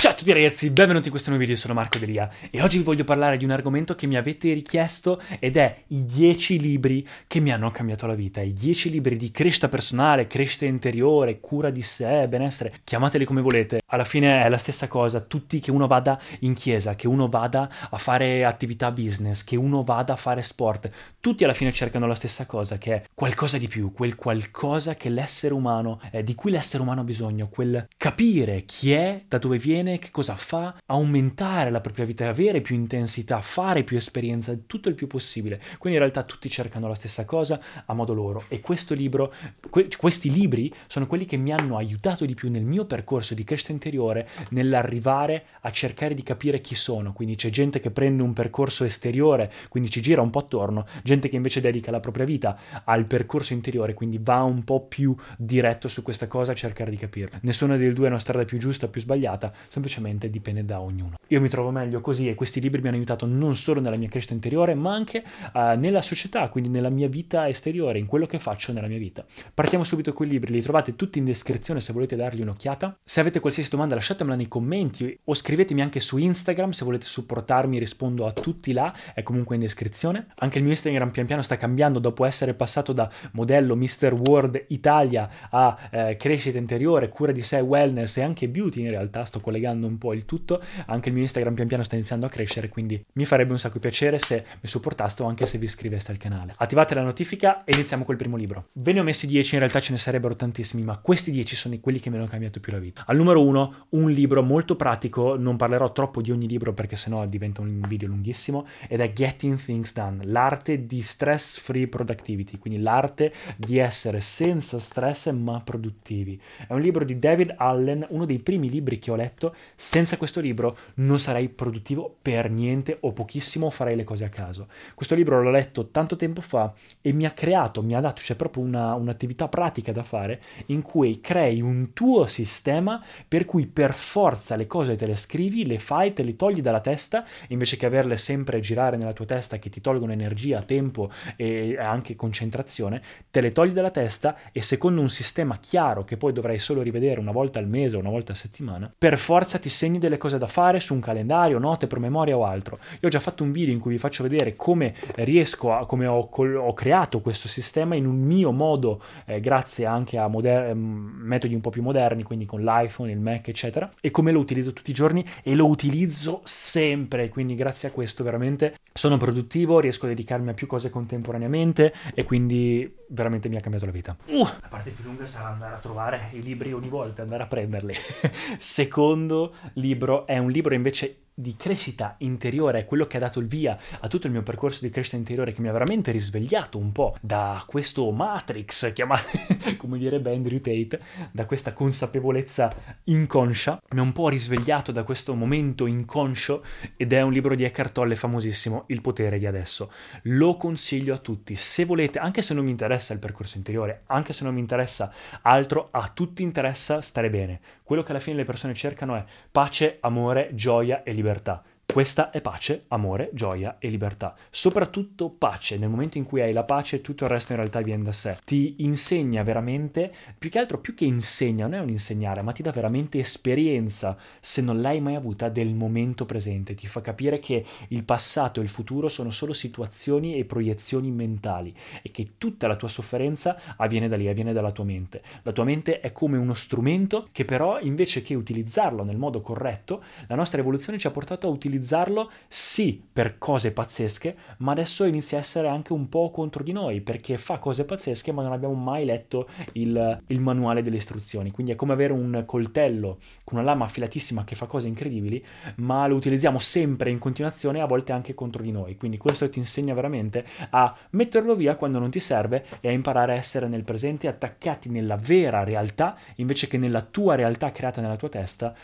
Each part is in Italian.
Ciao a tutti ragazzi, benvenuti in questo nuovo video, sono Marco Delia e oggi vi voglio parlare di un argomento che mi avete richiesto ed è i 10 libri che mi hanno cambiato la vita, i 10 libri di crescita personale, crescita interiore, cura di sé, benessere, chiamateli come volete, alla fine è la stessa cosa, tutti che uno vada in chiesa, che uno vada a fare attività business, che uno vada a fare sport, tutti alla fine cercano la stessa cosa, che è qualcosa di più, quel qualcosa che l'essere umano, eh, di cui l'essere umano ha bisogno, quel capire chi è, da dove viene, bene, che cosa fa, aumentare la propria vita, avere più intensità, fare più esperienza, tutto il più possibile. Quindi in realtà tutti cercano la stessa cosa a modo loro e questo libro, que- questi libri sono quelli che mi hanno aiutato di più nel mio percorso di crescita interiore, nell'arrivare a cercare di capire chi sono. Quindi c'è gente che prende un percorso esteriore, quindi ci gira un po' attorno, gente che invece dedica la propria vita al percorso interiore, quindi va un po' più diretto su questa cosa a cercare di capirla. Nessuna delle due è una strada più giusta o più sbagliata, semplicemente dipende da ognuno. Io mi trovo meglio così e questi libri mi hanno aiutato non solo nella mia crescita interiore, ma anche uh, nella società, quindi nella mia vita esteriore, in quello che faccio nella mia vita. Partiamo subito con i libri, li trovate tutti in descrizione se volete dargli un'occhiata. Se avete qualsiasi domanda lasciatemela nei commenti o scrivetemi anche su Instagram se volete supportarmi, rispondo a tutti là, è comunque in descrizione. Anche il mio Instagram pian piano sta cambiando dopo essere passato da modello Mr. World Italia a eh, crescita interiore, cura di sé, wellness e anche beauty in realtà, sto collegando allargando un po' il tutto, anche il mio Instagram pian piano sta iniziando a crescere, quindi mi farebbe un sacco piacere se mi supportaste o anche se vi iscriveste al canale. Attivate la notifica e iniziamo col primo libro. Ve ne ho messi 10, in realtà ce ne sarebbero tantissimi, ma questi 10 sono quelli che mi hanno cambiato più la vita. Al numero 1, un libro molto pratico, non parlerò troppo di ogni libro perché sennò diventa un video lunghissimo, ed è Getting Things Done, l'arte di stress free productivity, quindi l'arte di essere senza stress ma produttivi. È un libro di David Allen, uno dei primi libri che ho letto senza questo libro non sarei produttivo per niente o pochissimo, farei le cose a caso. Questo libro l'ho letto tanto tempo fa e mi ha creato, mi ha dato, c'è proprio una, un'attività pratica da fare in cui crei un tuo sistema per cui per forza le cose te le scrivi, le fai, te le togli dalla testa, invece che averle sempre girare nella tua testa che ti tolgono energia, tempo e anche concentrazione, te le togli dalla testa e secondo un sistema chiaro che poi dovrai solo rivedere una volta al mese o una volta a settimana, per forza ti segni delle cose da fare su un calendario, note, promemoria o altro. Io ho già fatto un video in cui vi faccio vedere come riesco a, come ho, ho creato questo sistema in un mio modo, eh, grazie anche a moder- mm, metodi un po' più moderni, quindi con l'iPhone, il Mac, eccetera, e come lo utilizzo tutti i giorni e lo utilizzo sempre. Quindi grazie a questo veramente sono produttivo, riesco a dedicarmi a più cose contemporaneamente e quindi veramente mi ha cambiato la vita. Uh, la parte più lunga sarà andare a trovare i libri ogni volta, andare a prenderli. Secondo libro è un libro invece di crescita interiore, è quello che ha dato il via a tutto il mio percorso di crescita interiore che mi ha veramente risvegliato un po' da questo matrix, chiamato come direbbe Andrew Tate, da questa consapevolezza inconscia, mi ha un po' risvegliato da questo momento inconscio ed è un libro di Eckhart Tolle famosissimo, Il potere di adesso. Lo consiglio a tutti, se volete, anche se non mi interessa il percorso interiore, anche se non mi interessa altro, a tutti interessa stare bene. Quello che alla fine le persone cercano è pace, amore, gioia e libertà libertà. Questa è pace, amore, gioia e libertà. Soprattutto pace. Nel momento in cui hai la pace, tutto il resto in realtà viene da sé. Ti insegna veramente, più che altro, più che insegna, non è un insegnare, ma ti dà veramente esperienza, se non l'hai mai avuta, del momento presente. Ti fa capire che il passato e il futuro sono solo situazioni e proiezioni mentali e che tutta la tua sofferenza avviene da lì, avviene dalla tua mente. La tua mente è come uno strumento che però, invece che utilizzarlo nel modo corretto, la nostra evoluzione ci ha portato a utilizzarlo utilizzarlo sì per cose pazzesche, ma adesso inizia a essere anche un po' contro di noi perché fa cose pazzesche ma non abbiamo mai letto il, il manuale delle istruzioni. Quindi è come avere un coltello con una lama affilatissima che fa cose incredibili, ma lo utilizziamo sempre in continuazione, a volte anche contro di noi. Quindi questo ti insegna veramente a metterlo via quando non ti serve e a imparare a essere nel presente attaccati nella vera realtà invece che nella tua realtà creata nella tua testa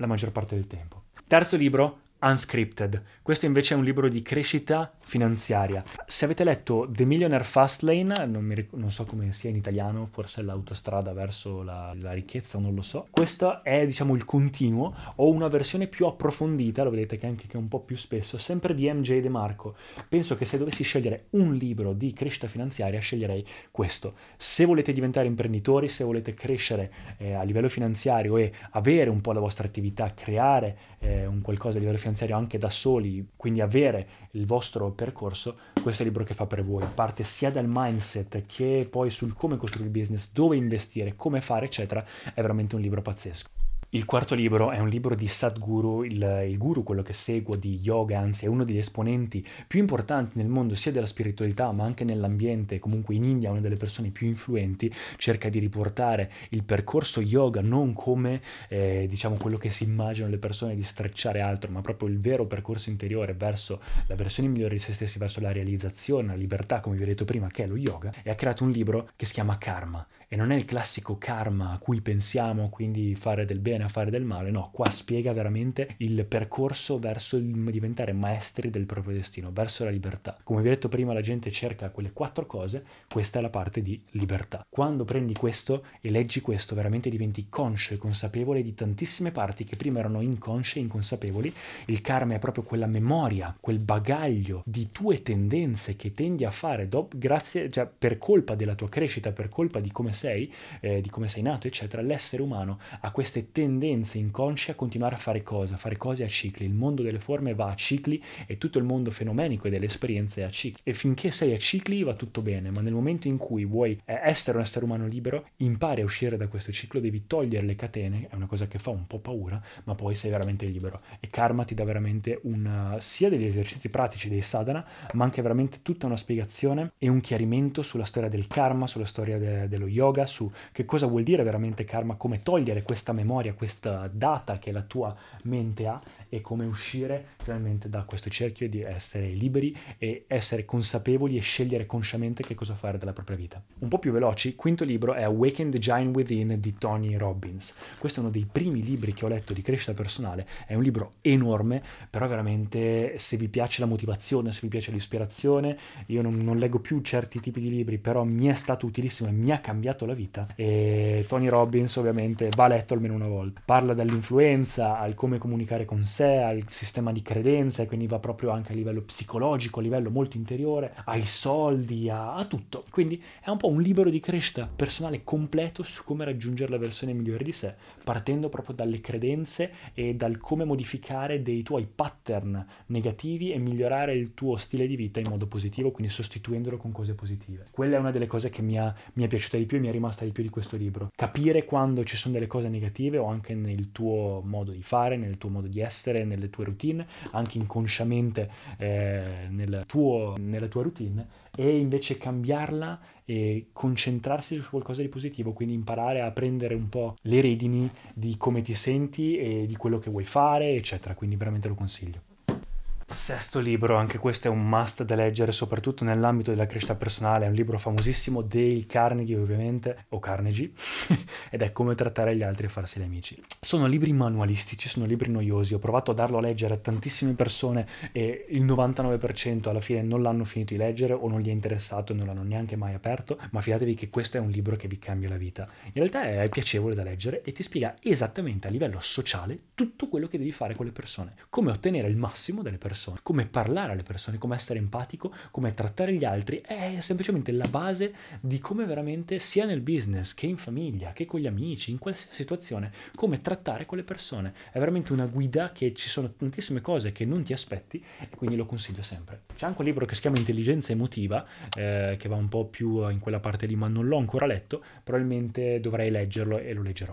la maggior parte del tempo. Terzo libro, Unscripted. Questo invece è un libro di crescita finanziaria. Se avete letto The Millionaire Fastlane, non, mi, non so come sia in italiano, forse è l'autostrada verso la, la ricchezza, non lo so. Questo è, diciamo, il continuo. Ho una versione più approfondita, lo vedete che anche che è un po' più spesso, sempre di MJ De Marco. Penso che se dovessi scegliere un libro di crescita finanziaria, sceglierei questo. Se volete diventare imprenditori, se volete crescere eh, a livello finanziario e avere un po' la vostra attività, creare eh, un qualcosa a livello finanziario anche da soli, quindi avere il vostro percorso, questo è il libro che fa per voi. Parte sia dal mindset che poi sul come costruire il business, dove investire, come fare, eccetera. È veramente un libro pazzesco. Il quarto libro è un libro di Sadhguru, il, il, guru, quello che seguo di yoga, anzi è uno degli esponenti più importanti nel mondo sia della spiritualità ma anche nell'ambiente, comunque in India una delle persone più influenti, cerca di riportare il percorso yoga non come eh, diciamo quello che si immaginano le persone di strecciare altro, ma proprio il vero percorso interiore verso la versione migliore di se stessi, verso la realizzazione, la libertà, come vi ho detto prima, che è lo yoga, e ha creato un libro che si chiama Karma e non è il classico karma a cui pensiamo, quindi fare del bene a fare del male, no, qua spiega veramente il percorso verso il diventare maestri del proprio destino, verso la libertà. Come vi ho detto prima, la gente cerca quelle quattro cose, questa è la parte di libertà. Quando prendi questo e leggi questo, veramente diventi conscio e consapevole di tantissime parti che prima erano inconsce e inconsapevoli. Il karma è proprio quella memoria, quel bagaglio di tue tendenze che tendi a fare do, grazie, cioè, per colpa della tua crescita, per colpa di come sei, eh, di come sei nato, eccetera, l'essere umano ha queste tendenze inconsce a continuare a fare cose, a fare cose a cicli. Il mondo delle forme va a cicli e tutto il mondo fenomenico e delle esperienze è a cicli. E finché sei a cicli va tutto bene, ma nel momento in cui vuoi eh, essere un essere umano libero, impari a uscire da questo ciclo, devi togliere le catene, è una cosa che fa un po' paura, ma poi sei veramente libero. E Karma ti dà veramente una, sia degli esercizi pratici dei sadhana, ma anche veramente tutta una spiegazione e un chiarimento sulla storia del karma, sulla storia de- dello yoga yoga su che cosa vuol dire veramente karma, come togliere questa memoria, questa data che la tua mente ha e come uscire finalmente da questo cerchio di essere liberi e essere consapevoli e scegliere consciamente che cosa fare della propria vita. Un po' più veloci, quinto libro è Awaken the Giant Within di Tony Robbins. Questo è uno dei primi libri che ho letto di crescita personale, è un libro enorme, però veramente se vi piace la motivazione, se vi piace l'ispirazione, io non, non leggo più certi tipi di libri, però mi è stato utilissimo e mi ha cambiato la vita e Tony Robbins ovviamente va letto almeno una volta. Parla dall'influenza al come comunicare con sé, al sistema di credenze, quindi va proprio anche a livello psicologico, a livello molto interiore, ai soldi, a, a tutto. Quindi è un po' un libro di crescita personale completo su come raggiungere la versione migliore di sé, partendo proprio dalle credenze e dal come modificare dei tuoi pattern negativi e migliorare il tuo stile di vita in modo positivo, quindi sostituendolo con cose positive. Quella è una delle cose che mi, ha, mi è piaciuta di più e mi è rimasta di più di questo libro. Capire quando ci sono delle cose negative o anche nel tuo modo di fare, nel tuo modo di essere nelle tue routine, anche inconsciamente eh, nel tuo, nella tua routine, e invece cambiarla e concentrarsi su qualcosa di positivo, quindi imparare a prendere un po' le redini di come ti senti e di quello che vuoi fare, eccetera. Quindi veramente lo consiglio. Sesto libro, anche questo è un must da leggere, soprattutto nell'ambito della crescita personale, è un libro famosissimo Dale Carnegie ovviamente, o Carnegie, ed è come trattare gli altri e farsi gli amici. Sono libri manualistici, sono libri noiosi, ho provato a darlo a leggere a tantissime persone e il 99% alla fine non l'hanno finito di leggere o non gli è interessato e non l'hanno neanche mai aperto, ma fidatevi che questo è un libro che vi cambia la vita. In realtà è piacevole da leggere e ti spiega esattamente a livello sociale tutto quello che devi fare con le persone, come ottenere il massimo delle persone persone, come parlare alle persone, come essere empatico, come trattare gli altri, è semplicemente la base di come veramente sia nel business, che in famiglia, che con gli amici, in qualsiasi situazione, come trattare con le persone. È veramente una guida che ci sono tantissime cose che non ti aspetti e quindi lo consiglio sempre. C'è anche un libro che si chiama Intelligenza emotiva, eh, che va un po' più in quella parte lì, ma non l'ho ancora letto, probabilmente dovrei leggerlo e lo leggerò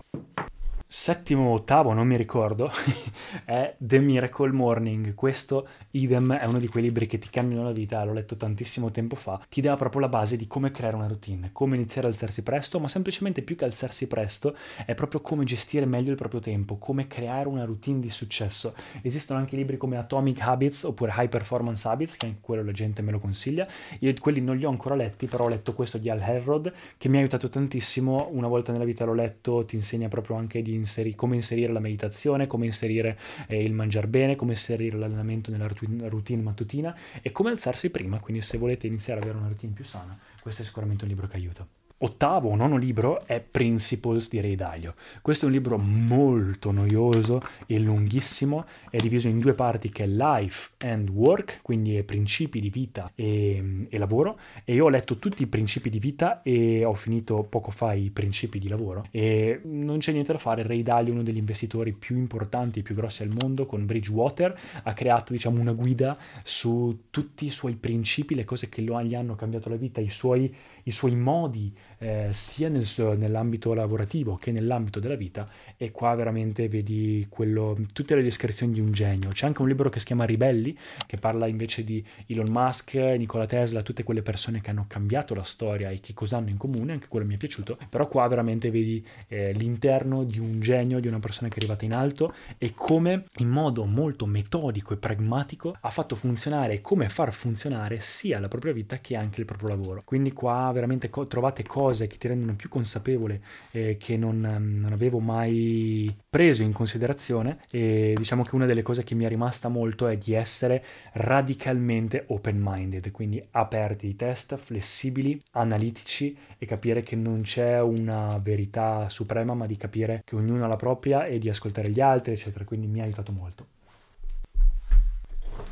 settimo o ottavo, non mi ricordo, è The Miracle Morning. Questo, idem, è uno di quei libri che ti cambiano la vita, l'ho letto tantissimo tempo fa. Ti dà proprio la base di come creare una routine, come iniziare a alzarsi presto, ma semplicemente più che alzarsi presto è proprio come gestire meglio il proprio tempo, come creare una routine di successo. Esistono anche libri come Atomic Habits oppure High Performance Habits, che anche quello la gente me lo consiglia. Io quelli non li ho ancora letti, però ho letto questo di Al Herrod, che mi ha aiutato tantissimo. Una volta nella vita l'ho letto, ti insegna proprio anche di inseri- come inserire la meditazione, come inserire eh, il mangiare bene, come inserire l'allenamento nella routine, mattutina e come alzarsi prima, quindi se volete iniziare ad avere una routine più sana, questo è sicuramente un libro che aiuta ottavo o nono libro è Principles di Ray Dalio. Questo è un libro molto noioso e lunghissimo, è diviso in due parti che è Life and Work, quindi principi di vita e, e, lavoro, e io ho letto tutti i principi di vita e ho finito poco fa i principi di lavoro. E non c'è niente da fare, Ray Dalio è uno degli investitori più importanti e più grossi al mondo con Bridgewater, ha creato diciamo una guida su tutti i suoi principi, le cose che lo, gli hanno cambiato la vita, i suoi, i suoi modi eh, sia nel, nell'ambito lavorativo che nell'ambito della vita e qua veramente vedi quello, tutte le descrizioni di un genio. C'è anche un libro che si chiama Ribelli che parla invece di Elon Musk, Nikola Tesla, tutte quelle persone che hanno cambiato la storia e che cosa hanno in comune, anche quello mi è piaciuto, però qua veramente vedi eh, l'interno di un genio, di una persona che è arrivata in alto e come in modo molto metodico e pragmatico ha fatto funzionare e come far funzionare sia la propria vita che anche il proprio lavoro. Quindi qua veramente co- trovate cose cose che ti rendono più consapevole eh, che non, non, avevo mai preso in considerazione e diciamo che una delle cose che mi è rimasta molto è di essere radicalmente open-minded, quindi aperti di testa, flessibili, analitici e capire che non c'è una verità suprema ma di capire che ognuno ha la propria e di ascoltare gli altri eccetera, quindi mi ha aiutato molto.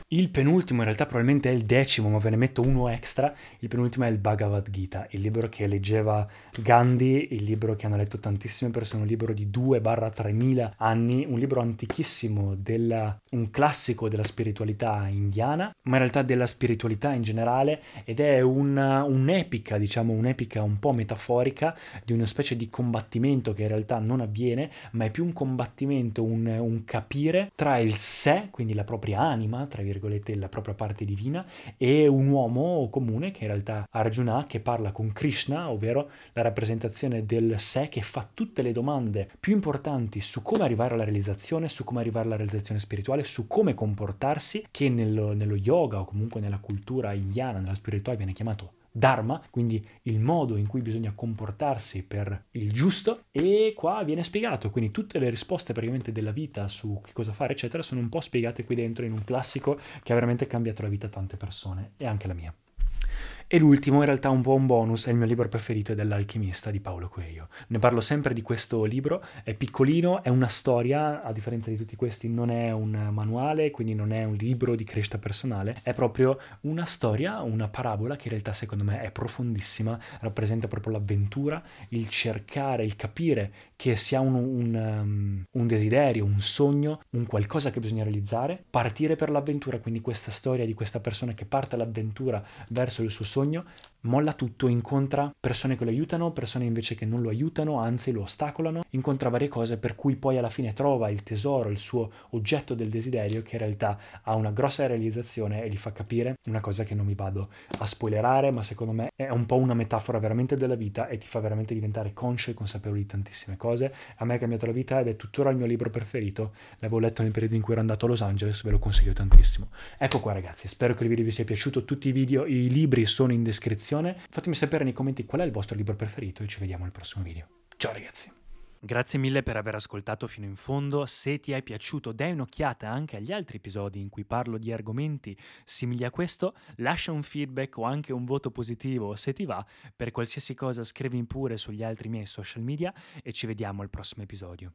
Il penultimo, in realtà probabilmente è il decimo, ma ve ne metto uno extra. Il penultimo è il Bhagavad Gita, il libro che leggeva Gandhi, il libro che hanno letto tantissime persone, un libro di 2-3000 anni, un libro antichissimo, della, un classico della spiritualità indiana, ma in realtà della spiritualità in generale, ed è una, un'epica, diciamo un'epica un po' metaforica di una specie di combattimento che in realtà non avviene, ma è più un combattimento, un, un capire tra il sé, quindi la propria anima, tra virgolette, virgolette, la propria parte divina, e un uomo comune, che in realtà Arjuna, che parla con Krishna, ovvero la rappresentazione del sé che fa tutte le domande più importanti su come arrivare alla realizzazione, su come arrivare alla realizzazione spirituale, su come comportarsi, che nello, nello yoga o comunque nella cultura indiana, nella spiritualità viene chiamato Dharma, quindi il modo in cui bisogna comportarsi per il giusto, e qua viene spiegato, quindi tutte le risposte praticamente della vita su che cosa fare, eccetera, sono un po' spiegate qui dentro in un classico che ha veramente cambiato la vita a tante persone, e anche la mia. E l'ultimo, in realtà un po' un bonus, è il mio libro preferito, è dell'alchimista di Paolo Coelho. Ne parlo sempre di questo libro, è piccolino, è una storia, a differenza di tutti questi non è un manuale, quindi non è un libro di crescita personale, è proprio una storia, una parabola che in realtà secondo me è profondissima, rappresenta proprio l'avventura, il cercare, il capire che si ha un, un, um, un desiderio, un sogno, un qualcosa che bisogna realizzare, partire per l'avventura, quindi questa storia di questa persona che parte all'avventura verso il suo sogno, sogno, molla tutto, incontra persone che lo aiutano, persone invece che non lo aiutano, anzi lo ostacolano, incontra varie cose per cui poi alla fine trova il tesoro, il suo oggetto del desiderio che in realtà ha una grossa realizzazione e gli fa capire una cosa che non mi vado a spoilerare, ma secondo me è un po' una metafora veramente della vita e ti fa veramente diventare conscio e consapevole di tantissime cose. A me ha cambiato la vita ed è tuttora il mio libro preferito. L'avevo letto nel periodo in cui ero andato a Los Angeles, ve lo consiglio tantissimo. Ecco qua ragazzi, spero che il video vi sia piaciuto, tutti i video, i libri sono in descrizione. Fatemi sapere nei commenti qual è il vostro libro preferito e ci vediamo al prossimo video. Ciao ragazzi! Grazie mille per aver ascoltato fino in fondo. Se ti è piaciuto, dai un'occhiata anche agli altri episodi in cui parlo di argomenti simili a questo. Lascia un feedback o anche un voto positivo se ti va. Per qualsiasi cosa scrivi pure sugli altri miei social media e ci vediamo al prossimo episodio.